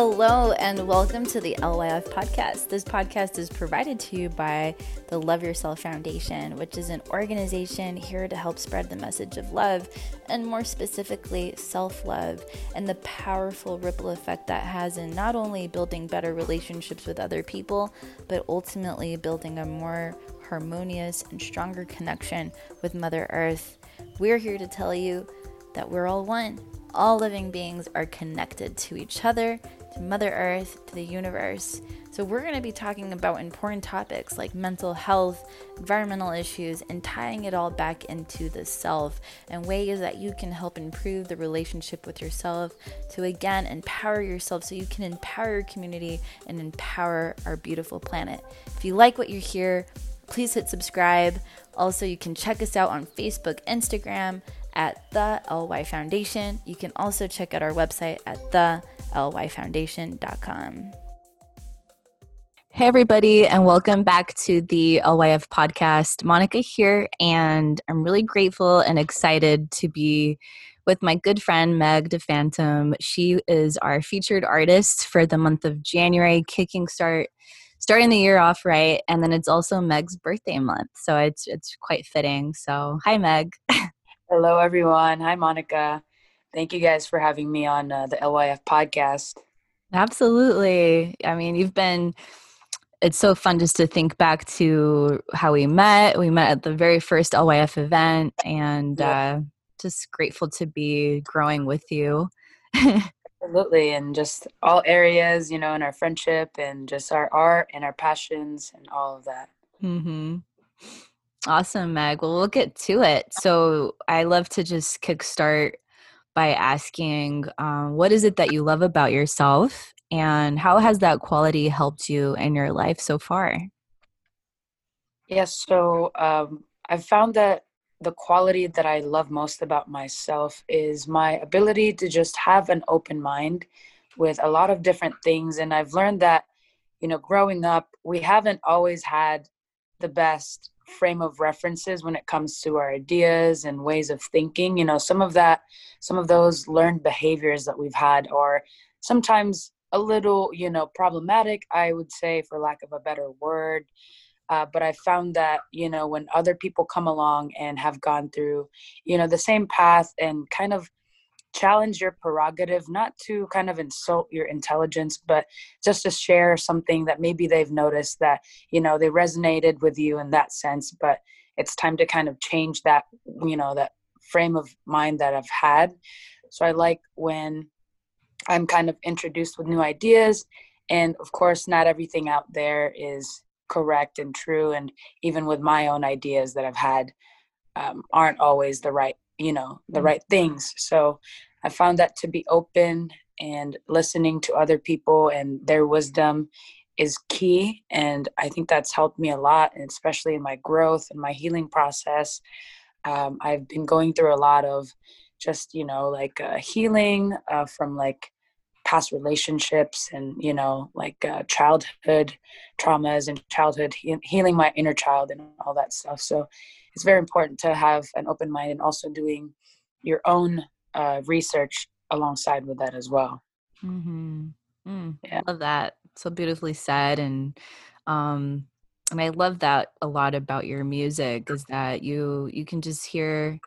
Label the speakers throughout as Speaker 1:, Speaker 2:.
Speaker 1: Hello, and welcome to the LYF podcast. This podcast is provided to you by the Love Yourself Foundation, which is an organization here to help spread the message of love and, more specifically, self love and the powerful ripple effect that has in not only building better relationships with other people, but ultimately building a more harmonious and stronger connection with Mother Earth. We're here to tell you that we're all one. All living beings are connected to each other Mother Earth, to the universe. So, we're going to be talking about important topics like mental health, environmental issues, and tying it all back into the self and ways that you can help improve the relationship with yourself to again empower yourself so you can empower your community and empower our beautiful planet. If you like what you hear, please hit subscribe. Also, you can check us out on Facebook, Instagram at the LY Foundation. You can also check out our website at the lyfoundation.com. Hey, everybody, and welcome back to the LYF podcast. Monica here, and I'm really grateful and excited to be with my good friend Meg Defantem. She is our featured artist for the month of January, kicking start starting the year off right and then it's also Meg's birthday month so it's it's quite fitting so hi Meg
Speaker 2: hello everyone hi Monica Thank you guys for having me on uh, the LYF podcast.
Speaker 1: Absolutely. I mean, you've been it's so fun just to think back to how we met. We met at the very first LYF event and yeah. uh, just grateful to be growing with you.
Speaker 2: Absolutely. And just all areas, you know, in our friendship and just our art and our passions and all of that.
Speaker 1: Mm-hmm. Awesome, Meg. Well, we'll get to it. So I love to just kickstart by asking um, what is it that you love about yourself and how has that quality helped you in your life so far?
Speaker 2: Yes, so um, I've found that the quality that I love most about myself is my ability to just have an open mind with a lot of different things. And I've learned that, you know, growing up, we haven't always had the best frame of references when it comes to our ideas and ways of thinking you know some of that some of those learned behaviors that we've had are sometimes a little you know problematic i would say for lack of a better word. Uh, but i found that you know when other people come along and have gone through you know the same path and kind of challenge your prerogative, not to kind of insult your intelligence, but just to share something that maybe they've noticed that, you know, they resonated with you in that sense, but it's time to kind of change that, you know, that frame of mind that I've had. So I like when I'm kind of introduced with new ideas. And of course, not everything out there is correct and true. And even with my own ideas that I've had, um, aren't always the right you know the mm. right things so i found that to be open and listening to other people and their wisdom is key and i think that's helped me a lot and especially in my growth and my healing process um, i've been going through a lot of just you know like uh, healing uh, from like past relationships and you know like uh, childhood traumas and childhood he- healing my inner child and all that stuff so it's very important to have an open mind and also doing your own uh, research alongside with that as well.
Speaker 1: Mm-hmm. Mm, yeah. Love that. So beautifully said. And, um, and I love that a lot about your music is that you, you can just hear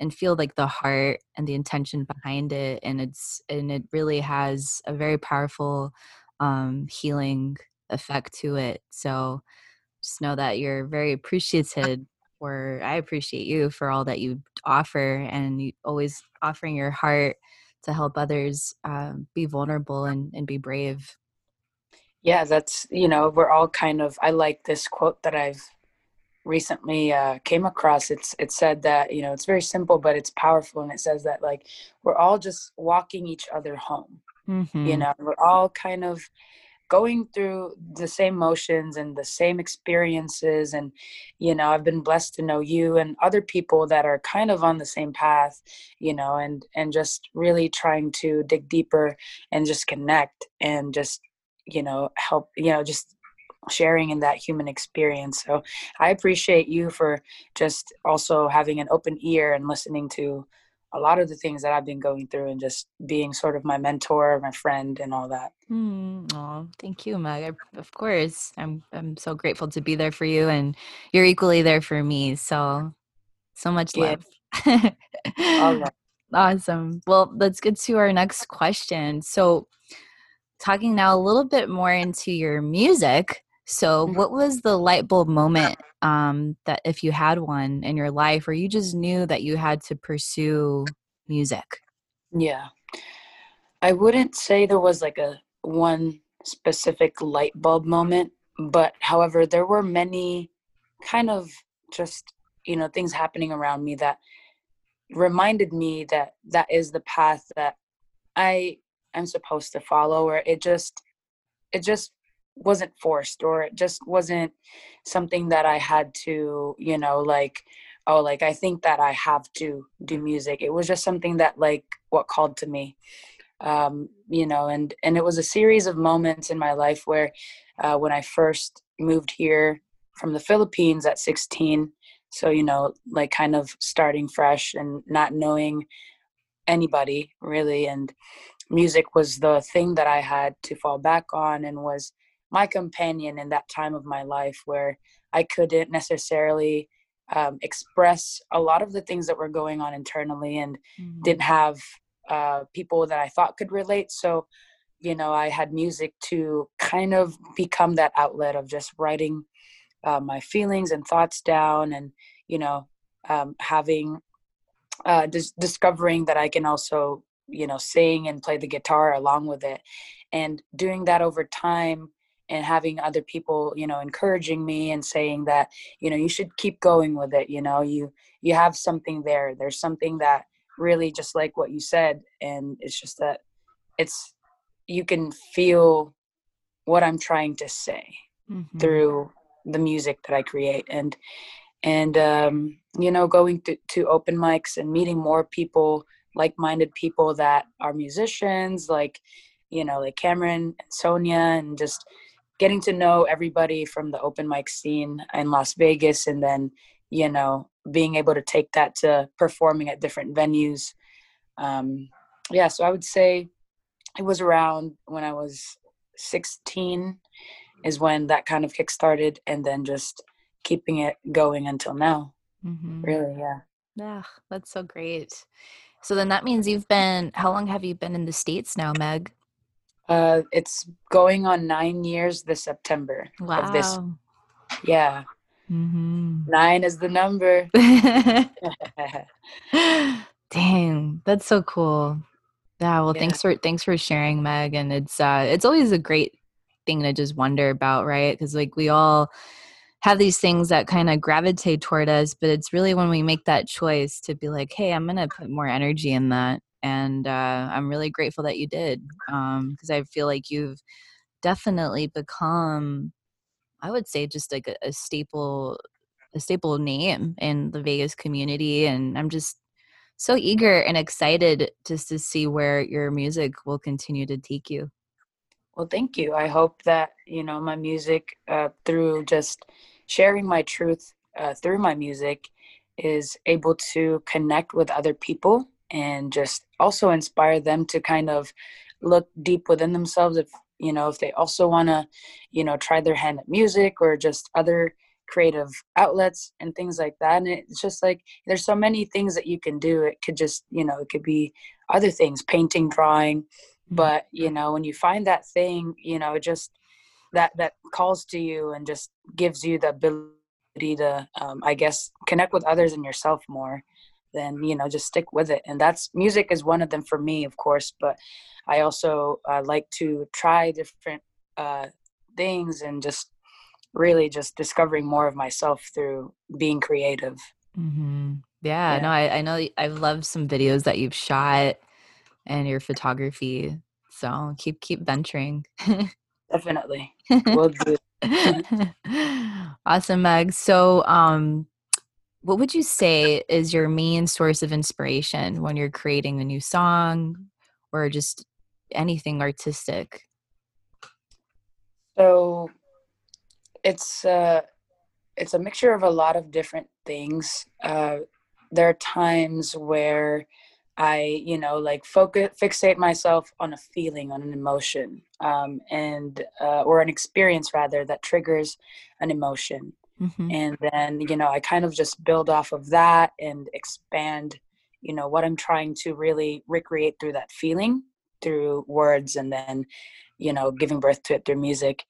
Speaker 1: and feel like the heart and the intention behind it. And it's, and it really has a very powerful, um, healing effect to it. So just know that you're very appreciated for I appreciate you for all that you offer and you always offering your heart to help others um, be vulnerable and, and be brave.
Speaker 2: Yeah, that's, you know, we're all kind of, I like this quote that I've recently uh, came across. It's, it said that, you know, it's very simple, but it's powerful. And it says that like, we're all just walking each other home, mm-hmm. you know, we're all kind of going through the same motions and the same experiences and you know i've been blessed to know you and other people that are kind of on the same path you know and and just really trying to dig deeper and just connect and just you know help you know just sharing in that human experience so i appreciate you for just also having an open ear and listening to a lot of the things that I've been going through and just being sort of my mentor, my friend, and all that.
Speaker 1: Mm, oh, thank you, Meg. of course, I'm I'm so grateful to be there for you, and you're equally there for me. So, so much yeah. love. Awesome. Well, let's get to our next question. So, talking now a little bit more into your music. So, mm-hmm. what was the light bulb moment um, that, if you had one in your life, or you just knew that you had to pursue music?
Speaker 2: Yeah. I wouldn't say there was like a one specific light bulb moment, but however, there were many kind of just, you know, things happening around me that reminded me that that is the path that I am supposed to follow, or it just, it just wasn't forced or it just wasn't something that I had to, you know, like, oh, like I think that I have to do music. It was just something that like what called to me. Um, you know, and and it was a series of moments in my life where uh, when I first moved here from the Philippines at 16, so you know, like kind of starting fresh and not knowing anybody really and music was the thing that I had to fall back on and was my companion in that time of my life where I couldn't necessarily um, express a lot of the things that were going on internally and mm-hmm. didn't have uh, people that I thought could relate. So, you know, I had music to kind of become that outlet of just writing uh, my feelings and thoughts down and, you know, um, having, uh, dis- discovering that I can also, you know, sing and play the guitar along with it. And doing that over time and having other people you know encouraging me and saying that you know you should keep going with it you know you you have something there there's something that really just like what you said and it's just that it's you can feel what i'm trying to say mm-hmm. through the music that i create and and um you know going to, to open mics and meeting more people like-minded people that are musicians like you know like cameron and sonia and just getting to know everybody from the open mic scene in Las Vegas and then, you know, being able to take that to performing at different venues. Um, yeah, so I would say it was around when I was 16 is when that kind of kick started and then just keeping it going until now. Mm-hmm. Really, yeah.
Speaker 1: Yeah, that's so great. So then that means you've been, how long have you been in the States now, Meg?
Speaker 2: Uh, it's going on nine years this September wow. of this. Yeah. Mm-hmm. Nine is the number.
Speaker 1: Dang, that's so cool. Yeah, well, yeah. thanks for thanks for sharing, Meg. And it's uh, it's always a great thing to just wonder about, right? Because like we all have these things that kind of gravitate toward us, but it's really when we make that choice to be like, hey, I'm gonna put more energy in that and uh, i'm really grateful that you did because um, i feel like you've definitely become i would say just like a, a, staple a staple name in the vegas community and i'm just so eager and excited just to see where your music will continue to take you.
Speaker 2: Well thank you. I hope that you know my music uh, through just sharing my truth uh, through my music is able to connect with other people and just also inspire them to kind of look deep within themselves if you know if they also want to you know try their hand at music or just other creative outlets and things like that and it's just like there's so many things that you can do it could just you know it could be other things painting drawing mm-hmm. but you know when you find that thing you know it just that that calls to you and just gives you the ability to um, i guess connect with others and yourself more then you know just stick with it. And that's music is one of them for me of course but i also uh, like to try different uh, things and just really just discovering more of myself through being creative.
Speaker 1: Mm-hmm. yeah, yeah, no I, I know i've loved some videos that you've shot and your photography so keep keep venturing.
Speaker 2: Definitely. Will do.
Speaker 1: Awesome meg. So um what would you say is your main source of inspiration when you're creating a new song or just anything artistic?
Speaker 2: So it's uh it's a mixture of a lot of different things. Uh, there are times where I, you know, like focus, fixate myself on a feeling, on an emotion, um, and uh, or an experience rather that triggers an emotion, mm-hmm. and then you know I kind of just build off of that and expand, you know, what I'm trying to really recreate through that feeling through words, and then, you know, giving birth to it through music.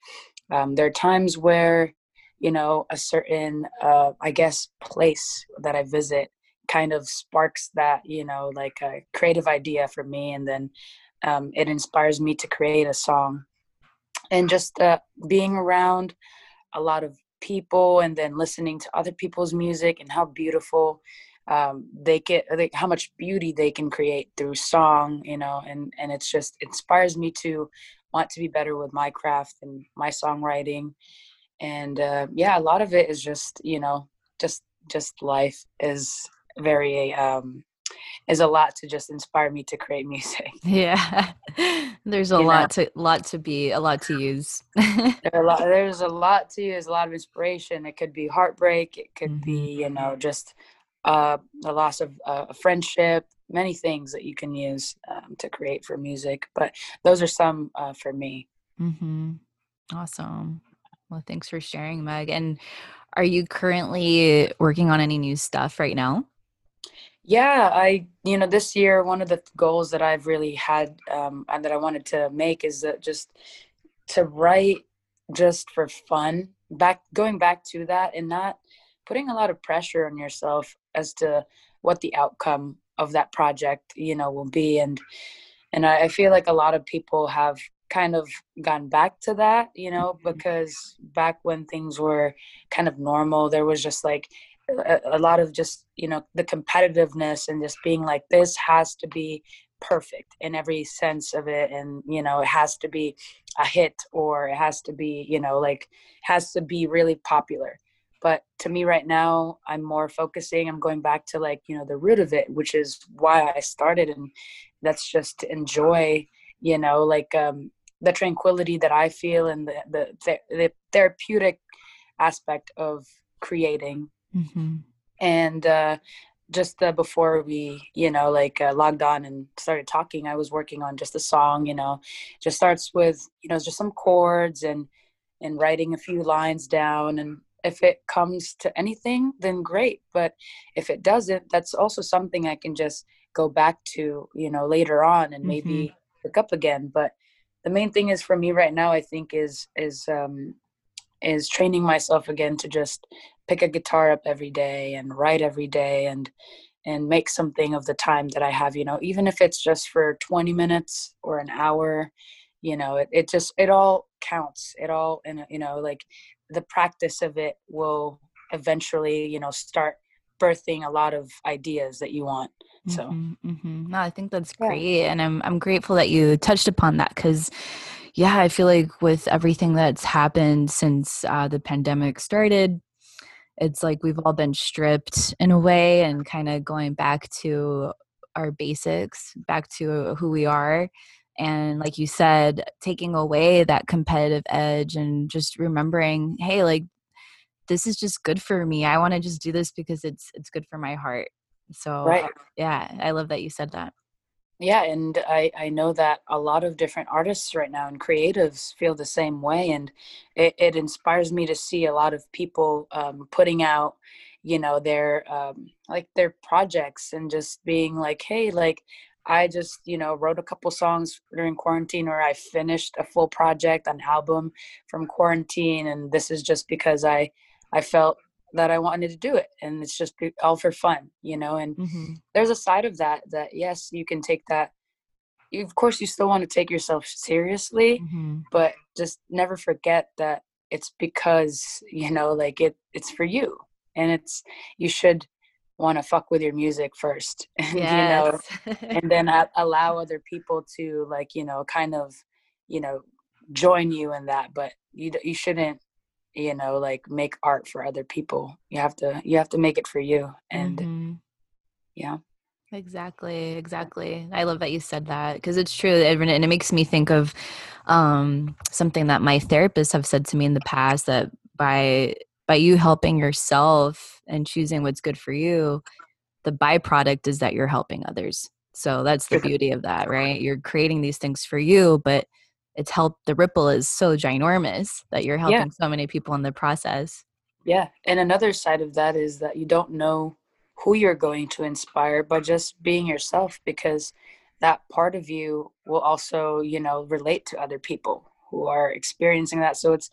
Speaker 2: Um, there are times where, you know, a certain, uh, I guess, place that I visit kind of sparks that you know like a creative idea for me and then um, it inspires me to create a song and just uh, being around a lot of people and then listening to other people's music and how beautiful um, they get like, how much beauty they can create through song you know and and it's just inspires me to want to be better with my craft and my songwriting. And uh, yeah a lot of it is just you know just just life is very um is a lot to just inspire me to create music.
Speaker 1: Yeah. there's a you lot know? to lot to be a lot to use.
Speaker 2: there a lot, there's a lot to use, a lot of inspiration. It could be heartbreak, it could mm-hmm. be, you know, just uh the loss of uh, a friendship, many things that you can use um, to create for music, but those are some uh, for me.
Speaker 1: Mhm. Awesome. Well, thanks for sharing, Meg. And are you currently working on any new stuff right now?
Speaker 2: Yeah, I, you know, this year, one of the goals that I've really had um, and that I wanted to make is that just to write just for fun, back, going back to that and not putting a lot of pressure on yourself as to what the outcome of that project, you know, will be. And, and I, I feel like a lot of people have kind of gone back to that, you know, mm-hmm. because back when things were kind of normal, there was just like, a, a lot of just you know the competitiveness and just being like this has to be perfect in every sense of it. And you know it has to be a hit or it has to be you know like has to be really popular. But to me right now i'm more focusing i'm going back to like you know the root of it which is why i started. And that's just to enjoy you know like um the tranquility that i feel and the the, the therapeutic aspect of creating Mm-hmm. And uh, just uh, before we, you know, like uh, logged on and started talking, I was working on just a song. You know, just starts with you know just some chords and and writing a few lines down and if it comes to anything then great but if it doesn't that's also something i can just go back to you know later on and maybe mm-hmm. pick up again but the main thing is for me right now i think is is um is training myself again to just pick a guitar up every day and write every day and and make something of the time that I have, you know, even if it's just for 20 minutes or an hour, you know, it, it just, it all counts. It all, and, you know, like the practice of it will eventually, you know, start birthing a lot of ideas that you want. So, mm-hmm,
Speaker 1: mm-hmm. no, I think that's great. Yeah. And I'm, I'm grateful that you touched upon that because yeah, I feel like with everything that's happened since uh, the pandemic started, it's like we've all been stripped in a way and kind of going back to our basics, back to who we are. And like you said, taking away that competitive edge and just remembering, hey, like this is just good for me. I want to just do this because it's it's good for my heart. So right. yeah, I love that you said that
Speaker 2: yeah and i i know that a lot of different artists right now and creatives feel the same way and it, it inspires me to see a lot of people um, putting out you know their um, like their projects and just being like hey like i just you know wrote a couple songs during quarantine or i finished a full project an album from quarantine and this is just because i i felt that I wanted to do it and it's just all for fun, you know, and mm-hmm. there's a side of that that yes, you can take that you, of course you still want to take yourself seriously, mm-hmm. but just never forget that it's because, you know, like it it's for you and it's you should want to fuck with your music first and yes. you know and then allow other people to like, you know, kind of, you know, join you in that, but you you shouldn't you know like make art for other people. You have to you have to make it for you and mm-hmm. yeah.
Speaker 1: Exactly exactly. I love that you said that because it's true and it makes me think of um, something that my therapists have said to me in the past that by by you helping yourself and choosing what's good for you the byproduct is that you're helping others. So that's the beauty of that, right? You're creating these things for you, but it's helped the ripple is so ginormous that you're helping yeah. so many people in the process.
Speaker 2: Yeah. And another side of that is that you don't know who you're going to inspire by just being yourself because that part of you will also, you know, relate to other people who are experiencing that. So it's,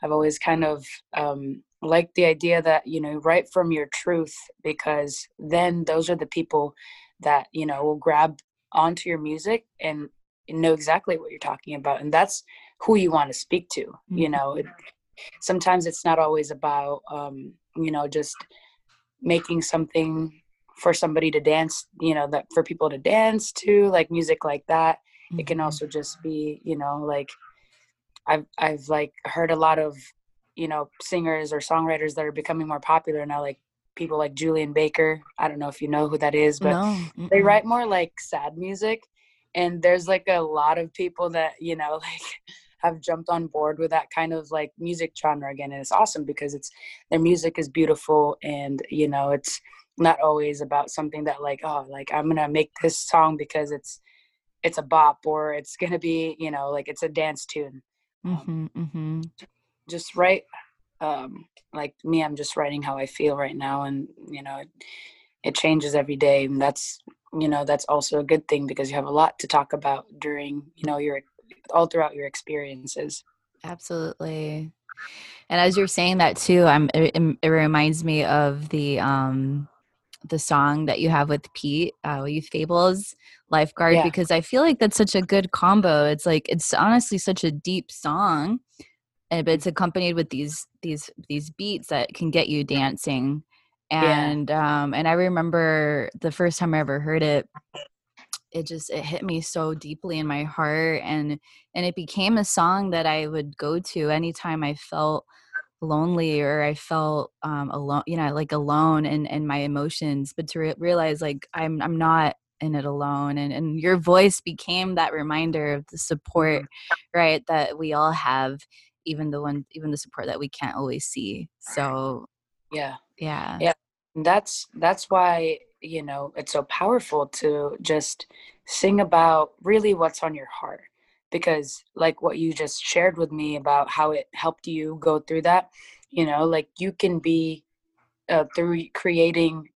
Speaker 2: I've always kind of um, liked the idea that, you know, write from your truth because then those are the people that, you know, will grab onto your music and know exactly what you're talking about. And that's who you want to speak to, mm-hmm. you know. It, sometimes it's not always about, um, you know, just making something for somebody to dance you know that for people to dance to like music like that mm-hmm. it can mm-hmm. also just be you know like i've i've like heard a lot of you know singers or songwriters that are becoming more popular now like people like Julien Baker i don't know if you know who that is but no. they write more like sad music and there's like a lot of people that you know like have jumped on board with that kind of like music genre again and it's awesome because it's their music is beautiful and you know it's not always about something that like oh like i'm gonna make this song because it's it's a bop or it's gonna be you know like it's a dance tune um, mm-hmm, mm-hmm. just write um like me i'm just writing how i feel right now and you know it, it changes every day and that's you know that's also a good thing because you have a lot to talk about during you know your all throughout your experiences
Speaker 1: absolutely and as you're saying that too i'm it, it reminds me of the um the song that you have with Pete, uh, Youth Fables Lifeguard, yeah. because I feel like that's such a good combo. It's like it's honestly such a deep song, and but it's accompanied with these these these beats that can get you dancing. And yeah. um and I remember the first time I ever heard it, it just it hit me so deeply in my heart and and it became a song that I would go to anytime I felt lonely or I felt um, alone, you know, like alone in, in my emotions, but to re- realize like I'm, I'm not in it alone. And, and your voice became that reminder of the support, mm-hmm. right. That we all have, even the one, even the support that we can't always see. So
Speaker 2: yeah.
Speaker 1: Yeah.
Speaker 2: Yeah. That's, that's why, you know, it's so powerful to just sing about really what's on your heart because like what you just shared with me about how it helped you go through that you know like you can be uh, through creating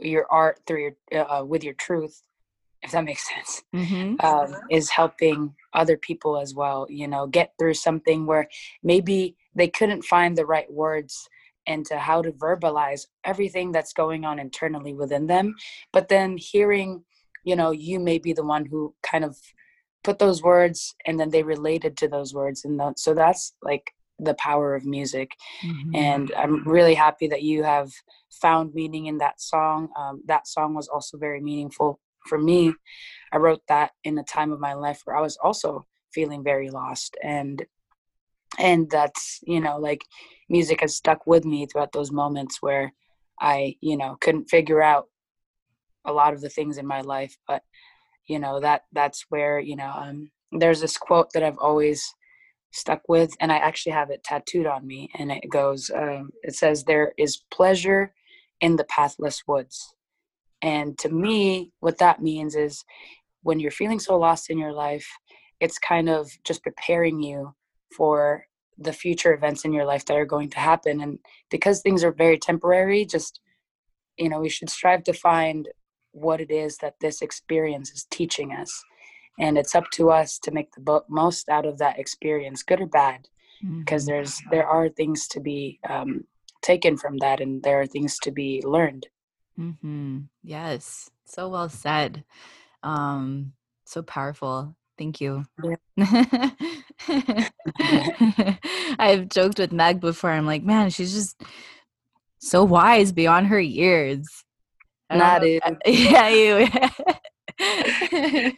Speaker 2: your art through your uh, with your truth if that makes sense mm-hmm. um, is helping other people as well you know get through something where maybe they couldn't find the right words into how to verbalize everything that's going on internally within them but then hearing you know you may be the one who kind of put those words and then they related to those words and the, so that's like the power of music mm-hmm. and i'm really happy that you have found meaning in that song um, that song was also very meaningful for me i wrote that in a time of my life where i was also feeling very lost and and that's you know like music has stuck with me throughout those moments where i you know couldn't figure out a lot of the things in my life but you know that that's where you know um, there's this quote that i've always stuck with and i actually have it tattooed on me and it goes um, it says there is pleasure in the pathless woods. And to me what that means is when you're feeling so lost in your life it's kind of just preparing you for the future events in your life that are going to happen and because things are very temporary just you know we should strive to find what it is that this experience is teaching us and it's up to us to make the most out of that experience good or bad because mm-hmm. there's there are things to be um, taken from that and there are things to be learned
Speaker 1: mm-hmm. yes so well said um, so powerful thank you yeah. i've joked with meg before i'm like man she's just so wise beyond her years
Speaker 2: not it.
Speaker 1: Yeah, you.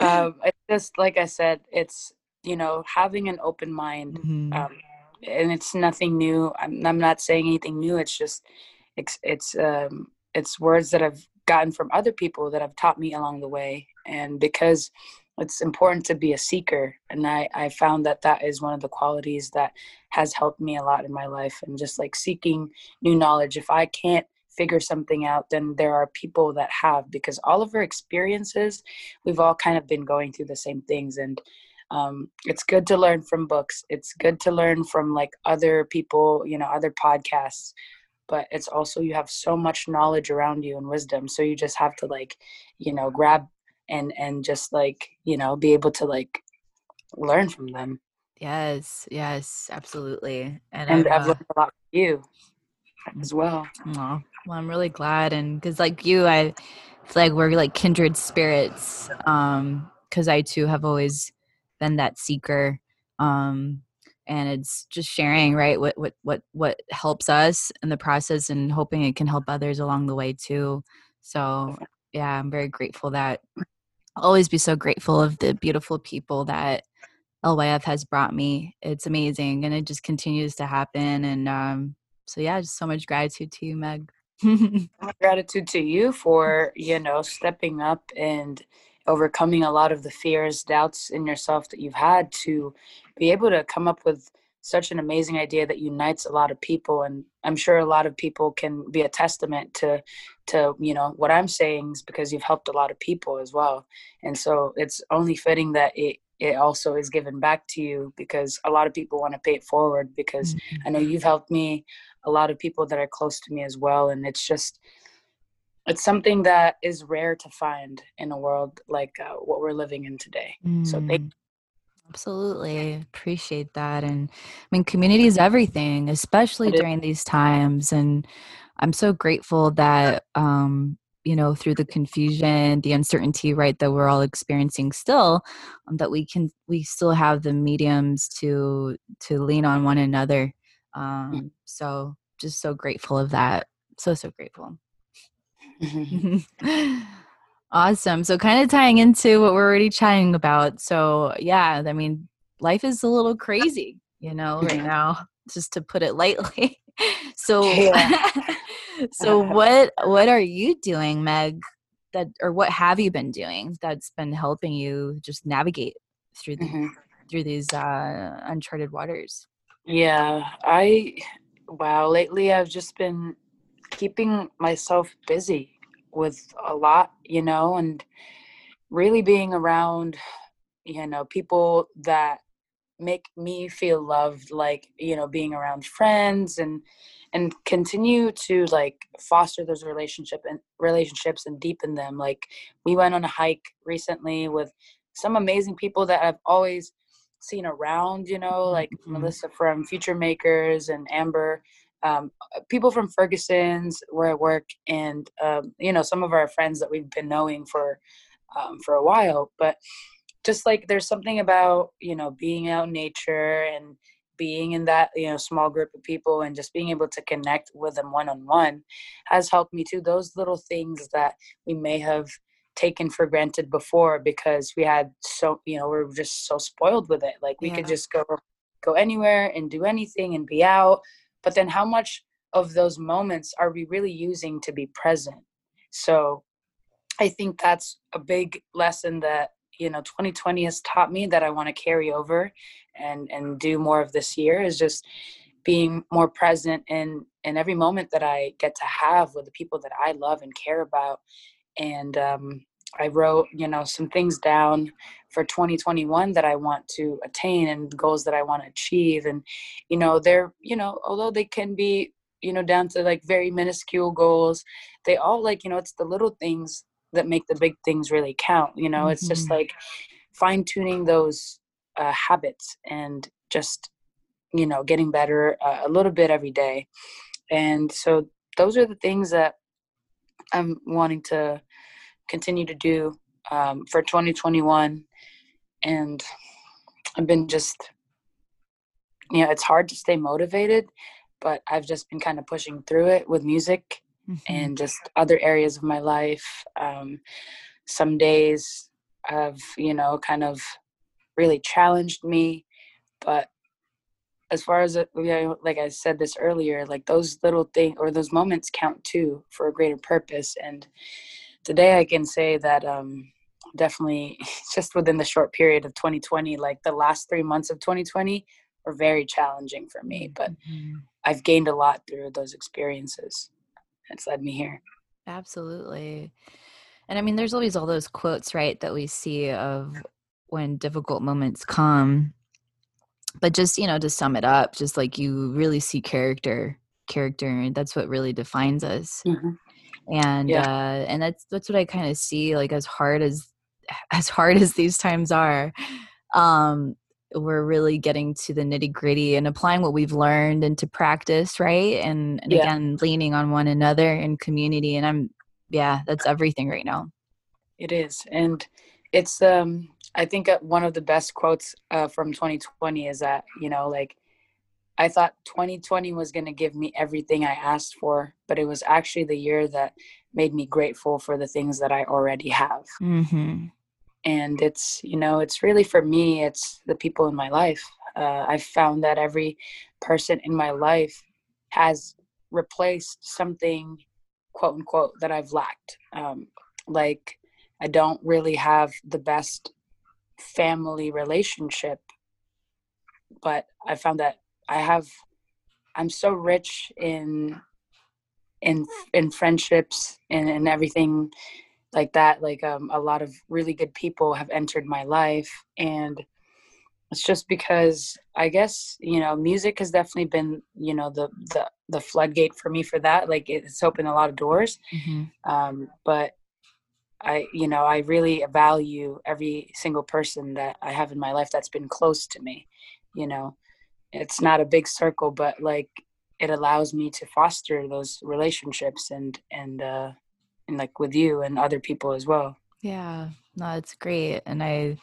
Speaker 2: um, it's just like I said, it's you know having an open mind, mm-hmm. um, and it's nothing new. I'm, I'm not saying anything new. It's just it's it's um, it's words that I've gotten from other people that have taught me along the way, and because it's important to be a seeker and I, I found that that is one of the qualities that has helped me a lot in my life and just like seeking new knowledge. If i can't figure something out then there are people that have because all of our experiences we've all kind of been going through the same things and um, it's good to learn from books. It's good to learn from like other people you know other podcasts but it's also you have so much knowledge around you and wisdom so you just have to like you know grab and and just like you know be able to like learn from them.
Speaker 1: Yes yes absolutely
Speaker 2: and, and I've, I've uh, learned a lot from you as well.
Speaker 1: Well i'm really glad and because like you i it's like we're like kindred spirits um because i too have always been that seeker um and it's just sharing right what what what what helps us in the process and hoping it can help others along the way too so yeah i'm very grateful that I'll always be so grateful of the beautiful people that lyf has brought me. It's amazing and it just continues to happen and um so yeah just so much gratitude to you meg.
Speaker 2: Gratitude to you for you know stepping up and overcoming a lot of the fears, doubts in yourself that you've had to be able to come up with such an amazing idea that unites a lot of people and i'm sure a lot of people can be a testament to to you know what i'm saying is because you've helped a lot of people as well and so it's only fitting that it it also is given back to you because a lot of people want to pay it forward because mm-hmm. i know you've helped me a lot of people that are close to me as well and it's just it's something that is rare to find in a world like uh, what we're living in today. Mm. So thank
Speaker 1: mm. Absolutely. Appreciate that. And I mean, community is everything, especially during these times. And I'm so grateful that, um, you know, through the confusion, the uncertainty, right, that we're all experiencing still, um, that we can, we still have the mediums to, to lean on one another. Um, so just so grateful of that. So, so grateful. awesome. So, kind of tying into what we're already chatting about. So, yeah, I mean, life is a little crazy, you know, right now, just to put it lightly. so, so what what are you doing, Meg? That or what have you been doing that's been helping you just navigate through the, mm-hmm. through these uh, uncharted waters?
Speaker 2: Yeah, I wow. Lately, I've just been keeping myself busy with a lot, you know, and really being around, you know, people that make me feel loved, like, you know, being around friends and and continue to like foster those relationship and relationships and deepen them. Like we went on a hike recently with some amazing people that I've always seen around, you know, like mm-hmm. Melissa from Future Makers and Amber um, people from Ferguson's where I work, and um, you know some of our friends that we've been knowing for um, for a while. But just like there's something about you know being out in nature and being in that you know small group of people and just being able to connect with them one on one has helped me too. Those little things that we may have taken for granted before because we had so you know we are just so spoiled with it like we yeah. could just go go anywhere and do anything and be out but then how much of those moments are we really using to be present? So i think that's a big lesson that you know 2020 has taught me that i want to carry over and and do more of this year is just being more present in in every moment that i get to have with the people that i love and care about. And um I wrote, you know, some things down for 2021 that I want to attain and goals that I want to achieve. And, you know, they're, you know, although they can be, you know, down to like very minuscule goals, they all like, you know, it's the little things that make the big things really count. You know, mm-hmm. it's just mm-hmm. like fine tuning those uh, habits and just, you know, getting better uh, a little bit every day. And so those are the things that I'm wanting to continue to do um, for 2021 and i've been just you know it's hard to stay motivated but i've just been kind of pushing through it with music mm-hmm. and just other areas of my life um, some days have you know kind of really challenged me but as far as know, like i said this earlier like those little things or those moments count too for a greater purpose and today I can say that um, definitely just within the short period of 2020, like the last three months of 2020 were very challenging for me, but mm-hmm. I've gained a lot through those experiences. it's led me here
Speaker 1: absolutely and i mean there's always all those quotes right that we see of when difficult moments come but just you know to sum it up just like you really see character character and that's what really defines us mm-hmm. and yeah. uh and that's that's what i kind of see like as hard as as hard as these times are um we're really getting to the nitty gritty and applying what we've learned into practice right and, and yeah. again leaning on one another and community and i'm yeah that's everything right now
Speaker 2: it is and it's um I think uh, one of the best quotes uh, from 2020 is that, you know, like I thought 2020 was going to give me everything I asked for, but it was actually the year that made me grateful for the things that I already have. Mm-hmm. And it's, you know, it's really for me, it's the people in my life. Uh, I've found that every person in my life has replaced something, quote unquote, that I've lacked. Um, like, I don't really have the best family relationship but i found that i have i'm so rich in in in friendships and, and everything like that like um, a lot of really good people have entered my life and it's just because i guess you know music has definitely been you know the the the floodgate for me for that like it's opened a lot of doors mm-hmm. um, but I, you know, I really value every single person that I have in my life that's been close to me. You know, it's not a big circle, but like it allows me to foster those relationships and and uh, and like with you and other people as well.
Speaker 1: Yeah, no, it's great, and I,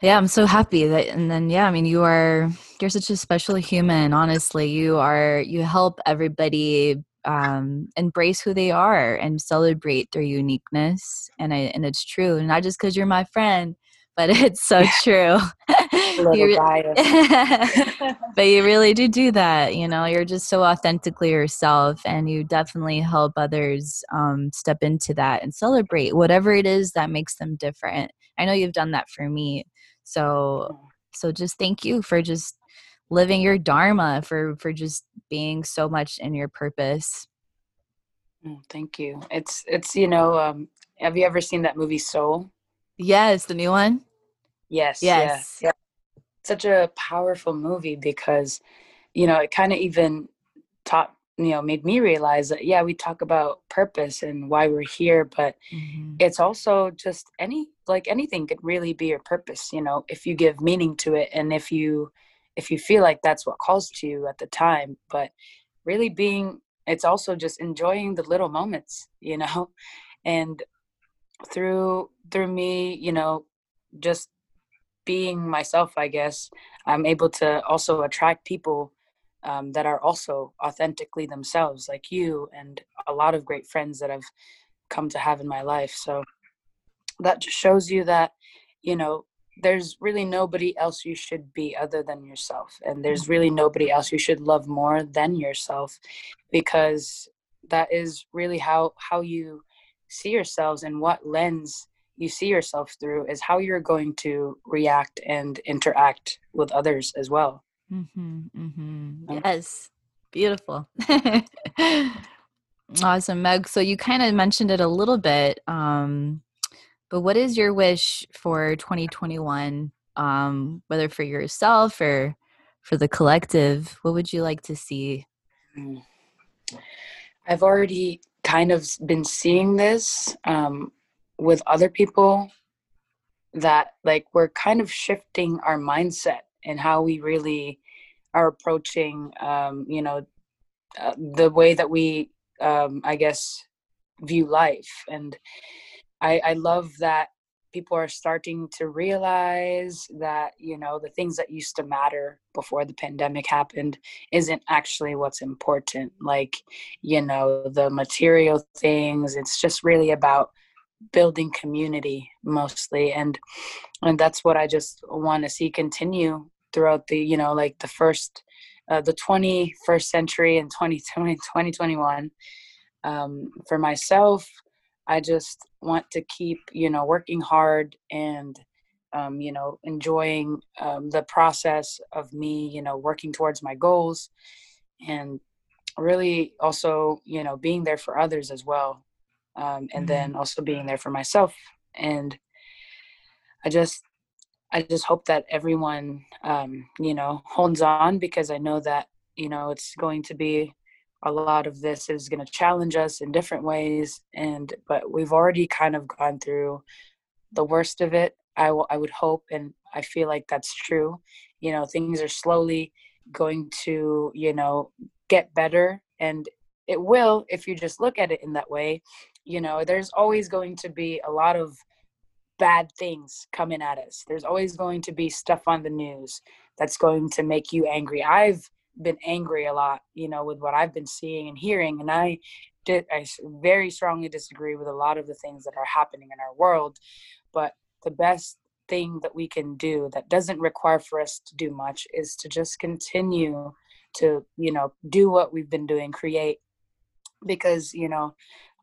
Speaker 1: yeah, I'm so happy that. And then yeah, I mean, you are you're such a special human. Honestly, you are you help everybody um, embrace who they are and celebrate their uniqueness. And I and it's true, not just because you're my friend, but it's so true. you, but you really do do that. You know, you're just so authentically yourself, and you definitely help others um, step into that and celebrate whatever it is that makes them different. I know you've done that for me, so so just thank you for just living your dharma for for just being so much in your purpose
Speaker 2: mm, thank you it's it's you know um have you ever seen that movie soul
Speaker 1: yes the new one
Speaker 2: yes yes yeah. Such a powerful movie because you know it kind of even taught you know made me realize that yeah we talk about purpose and why we're here but mm-hmm. it's also just any like anything could really be your purpose you know if you give meaning to it and if you if you feel like that's what calls to you at the time but really being it's also just enjoying the little moments you know and through through me you know just being myself i guess i'm able to also attract people um, that are also authentically themselves like you and a lot of great friends that i've come to have in my life. So that just shows you that you know there's really nobody else you should be other than yourself. And there's really nobody else you should love more than yourself because that is really how how you see yourselves and what lens you see yourself through is how you're going to react and interact with others as well
Speaker 1: mm-hmm, mm-hmm. yes beautiful awesome meg so you kind of mentioned it a little bit um but what is your wish for 2021, um, whether for yourself or for the collective? What would you like to see? Mm.
Speaker 2: I've already kind of been seeing this um, with other people that like we're kind of shifting our mindset and how we really are approaching um, you know uh, the way that we um, i guess view life. And I, I love that people are starting to realize that you know the things that used to matter before the pandemic happened isn't actually what's important. Like you know the material things it's just really about building community mostly and and that's what i just want to see continue throughout the you know like the first uh, the 21st century and 2020 2021 um, for myself I just want to keep, you know, working hard and, um, you know, enjoying um, the process of me, you know, working towards my goals. And really also you know being there for others as well um, and mm-hmm. then also being there for myself. And i just i just hope that everyone um, you know holds on because i know that you know it's going to be a lot of this is going to challenge us in different ways. And but we've already kind of gone through the worst of it. I, w- I would hope and i feel like that's true. You know things are slowly going to you know get better. And it will if you just look at it in that way you know there's always going to be a lot of bad things coming at us. There's always going to be stuff on the news that's going to make you angry. I've been angry a lot you know with what i've been seeing and hearing and i did i very strongly disagree with a lot of the things that are happening in our world but the best thing that we can do that doesn't require for us to do much is to just continue to you know do what we've been doing create because you know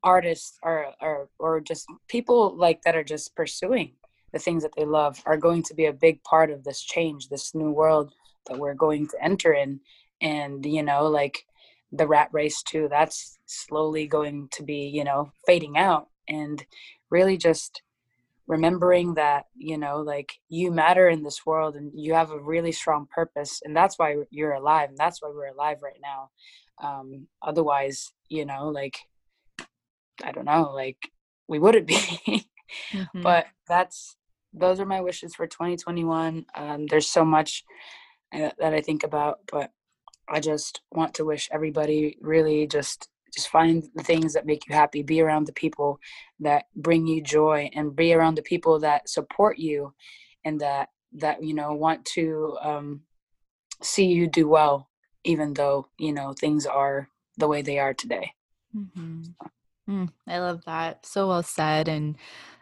Speaker 2: artists are or or just people like that are just pursuing the things that they love are going to be a big part of this change this new world that we're going to enter in. And you know like the rat race too that's slowly going to be you know fading out. And really just remembering that you know like you matter in this world and you have a really strong purpose and that's why you're alive and that's why we're alive right now. Um otherwise you know like i don't know like we wouldn't be mm-hmm. but that's those are my wishes for 2021 um there's so much uh, that i think about but i just want to wish everybody really just just find the things that make you happy be around the people that bring you joy and be around the people that support you and that that you know want to um, see you do well even though you know things are the way they are today
Speaker 1: mm-hmm. Mm, i love that so well said and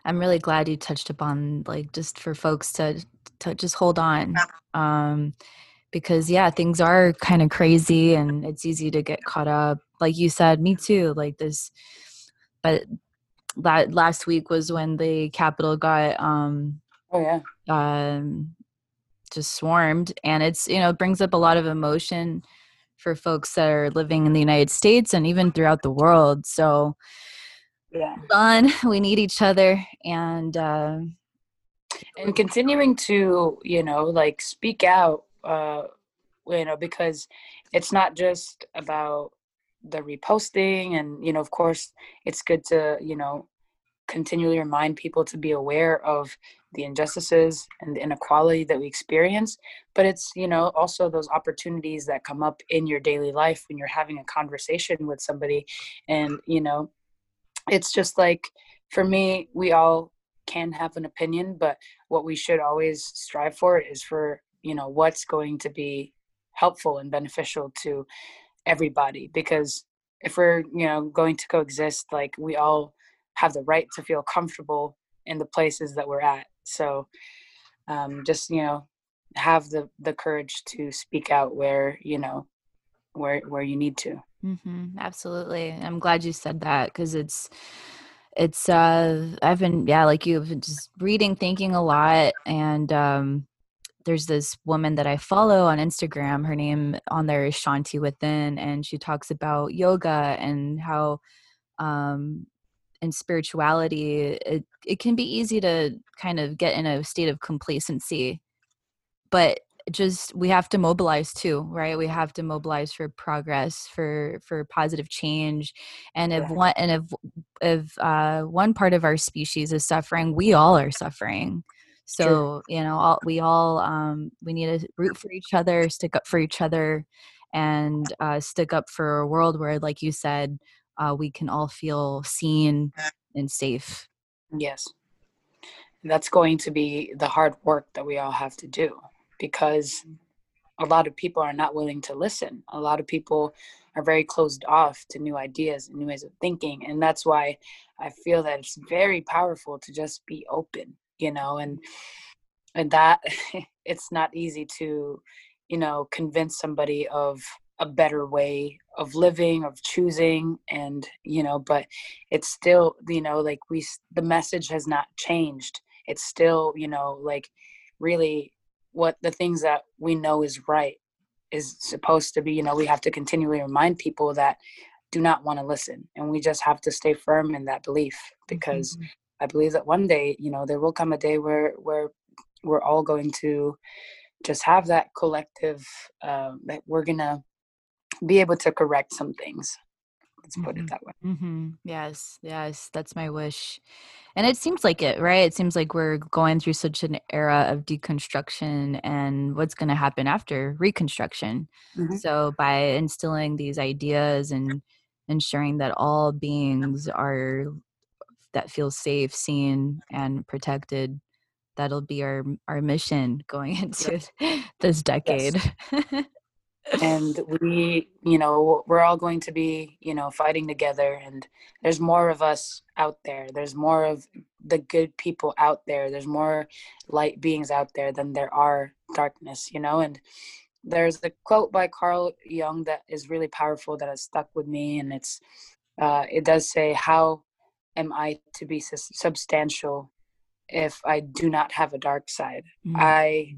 Speaker 1: i'm really glad you touched upon like just for folks to to just hold on um because yeah things are kind of crazy and it's easy to get caught up. Like you said me too like this but that last week was when the Capitol got um
Speaker 2: oh yeah.
Speaker 1: um just swarmed and it's you know it brings up a lot of emotion for folks that are living in the united states and even throughout the world. So
Speaker 2: yeah.
Speaker 1: on we need each other and uh
Speaker 2: and continuing to you know like speak out uh you know because it's not just about the reposting and you know of course it's good to you know continually remind people to be aware of the injustices and the inequality that we experience but it's you know also those opportunities that come up in your daily life when you're having a conversation with somebody and you know it's just like for me we all can have an opinion but what we should always strive for is for you know what's going to be helpful and beneficial to everybody because if we're you know going to coexist like we all have the right to feel comfortable in the places that we're at so um, just you know have the the courage to speak out where you know where where you need to
Speaker 1: mm-hmm, absolutely i'm glad you said that because it's it's uh i've been yeah like you've been just reading thinking a lot and um there's this woman that I follow on Instagram. Her name on there is Shanti Within, and she talks about yoga and how um, in spirituality it, it can be easy to kind of get in a state of complacency. But just we have to mobilize too right we have to mobilize for progress for for positive change and if one and if if uh one part of our species is suffering we all are suffering so True. you know, all, we all um, we need to root for each other, stick up for each other, and uh, stick up for a world where, like you said, uh, we can all feel seen and safe.
Speaker 2: Yes, that's going to be the hard work that we all have to do because a lot of people are not willing to listen. A lot of people are very closed off to new ideas and new ways of thinking. And that's why I feel that it's very powerful to just be open you know and and that it's not easy to you know convince somebody of a better way of living of choosing and you know but it's still you know like we the message has not changed it's still you know like really what the things that we know is right is supposed to be you know we have to continually remind people that do not want to listen and we just have to stay firm in that belief because mm-hmm. i believe that one day you know there will come a day where where we're all going to just have that collective uh, that we're gonna be able to correct some things let's put
Speaker 1: mm-hmm.
Speaker 2: it that way
Speaker 1: mm-hmm. yes yes that's my wish and it seems like it right it seems like we're going through such an era of deconstruction and what's going to happen after reconstruction mm-hmm. so by instilling these ideas and ensuring that all beings are that feel safe seen and protected that'll be our our mission going into this decade
Speaker 2: yes. and we you know we're all going to be you know fighting together and there's more of us out there. There's more of the good people out there. There's more light beings out there than there are darkness you know? And there's a quote by carl jung that is really powerful that has stuck with me and it's uh, it does say how am i to be substantial if i do not have a dark side? Mm-hmm. i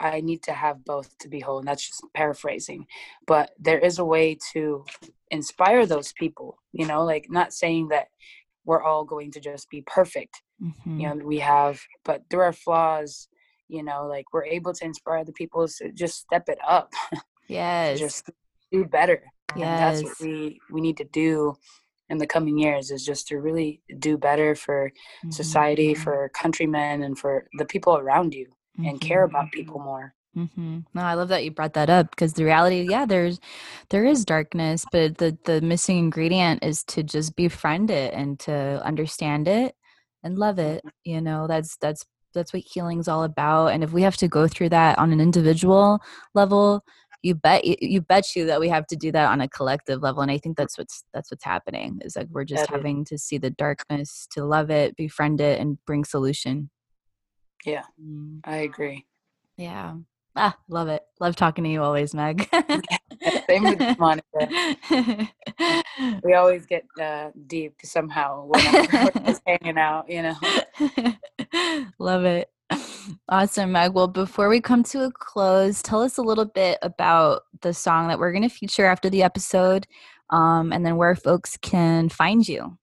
Speaker 2: I need to have both to be whole. And that's just paraphrasing. But there is a way to inspire those people, you know, like not saying that we're all going to just be perfect. Mm-hmm. You know, we have, but through our flaws, you know, like we're able to inspire the people to just step it up.
Speaker 1: Yes.
Speaker 2: just do better. Yes. And that's what we, we need to do in the coming years is just to really do better for mm-hmm. society, for countrymen, and for the people around you mm-hmm. and care about people more.
Speaker 1: Mm-hmm. No, I love that you brought that up because the reality, yeah, there's there is darkness, but the the missing ingredient is to just befriend it and to understand it and love it. Mm-hmm. You know, that's that's that's what healing's all about. And if we have to go through that on an individual level, you bet you bet you that we have to do that on a collective level. And I think that's what's that's what's happening is like we're just having to see the darkness, to love it, befriend it, and bring solution.
Speaker 2: Yeah, mm. I agree.
Speaker 1: Yeah. Ah, love it. Love talking to you always, Meg.
Speaker 2: Same with Monica. we always get uh, deep somehow when we're just hanging out, you know.
Speaker 1: love it. Awesome, Meg. Well, before we come to a close, tell us a little bit about the song that we're going to feature after the episode, um, and then where folks can find you.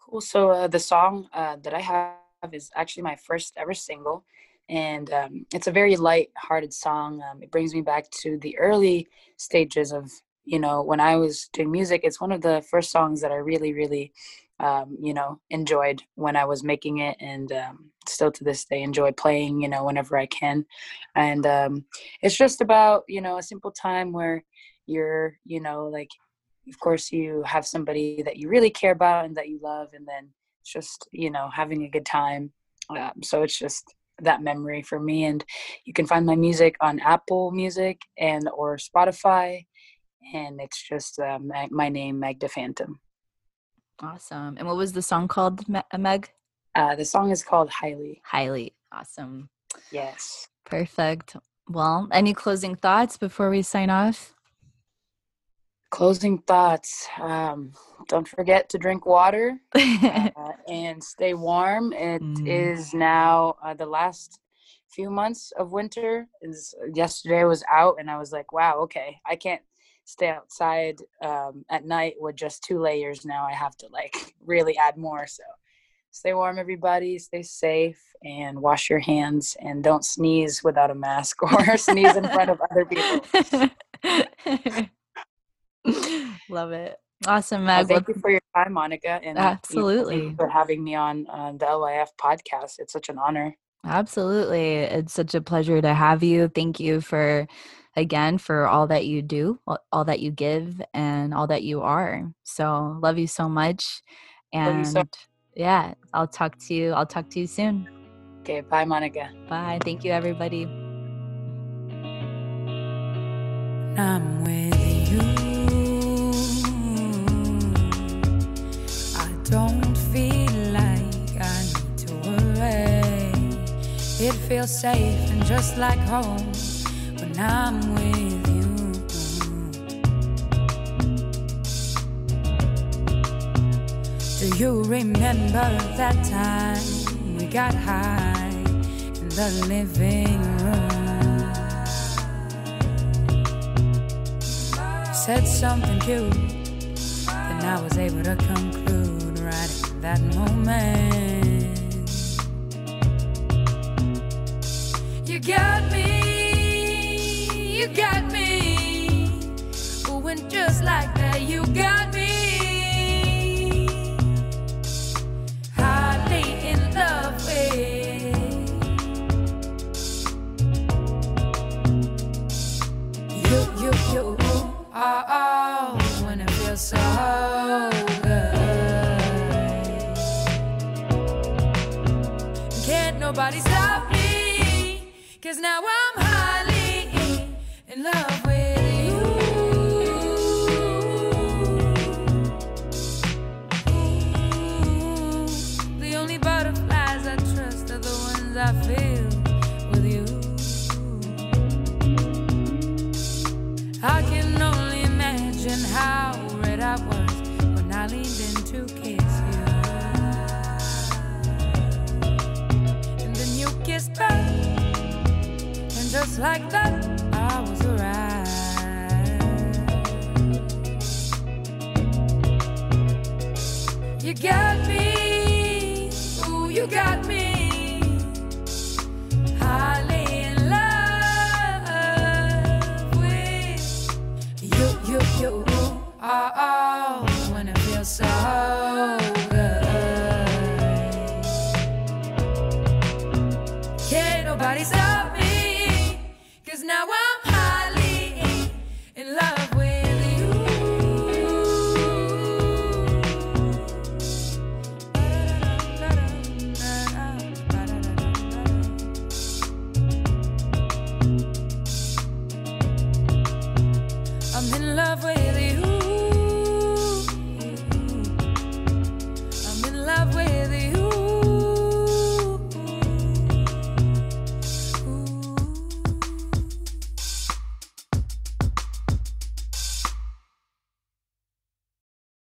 Speaker 2: Cool. So uh, the song uh, that I have is actually my first ever single. And um, it's a very light-hearted song. Um, it brings me back to the early stages of, you know, when I was doing music. It's one of the first songs that I really, really, um, you know, enjoyed when I was making it, and um, still to this day enjoy playing, you know, whenever I can. And um, it's just about, you know, a simple time where you're, you know, like, of course, you have somebody that you really care about and that you love, and then just you know having a good time. Um, so it's just that memory for me. And you can find my music on apple music and or spotify. And it's just uh, my name Meg Defantem
Speaker 1: awesome. And what was the song called meg?
Speaker 2: Uh, the song is called highly
Speaker 1: highly awesome.
Speaker 2: Yes.
Speaker 1: Perfect. Well any closing thoughts before we sign off
Speaker 2: closing thoughts um, don't forget to drink water uh, and stay warm. It mm. is now uh, the last few months of winter is yesterday I was out and i was like wow okay i can't stay outside um, at night with just two layers now. I have to like really add more. So stay warm everybody. Stay safe and wash your hands and don't sneeze without a mask or sneeze in front of other people
Speaker 1: Love it. Awesome,
Speaker 2: Meg. Well, thank you for your time, Monica,
Speaker 1: and absolutely you
Speaker 2: for having me on uh, the LYF podcast. It's such an honor.
Speaker 1: Absolutely, it's such a pleasure to have you. Thank you for again for all that you do, all that you give, and all that you are. So love you so much, and so- yeah, I'll talk to you. I'll talk to you soon.
Speaker 2: Okay, bye, Monica.
Speaker 1: Bye. Thank you, everybody.
Speaker 3: I'm with you. Don't feel like I need to worry. It feels safe and just like home when I'm with you. Do you remember that time we got high in the living room? said something cute, and I was able to at that moment. You got me, you got me. Ooh, and just like that, you got I can only imagine how red I was when I leaned in to kiss you. And then you kissed back, and just like that, I was arrived. You got me, ooh, you got me.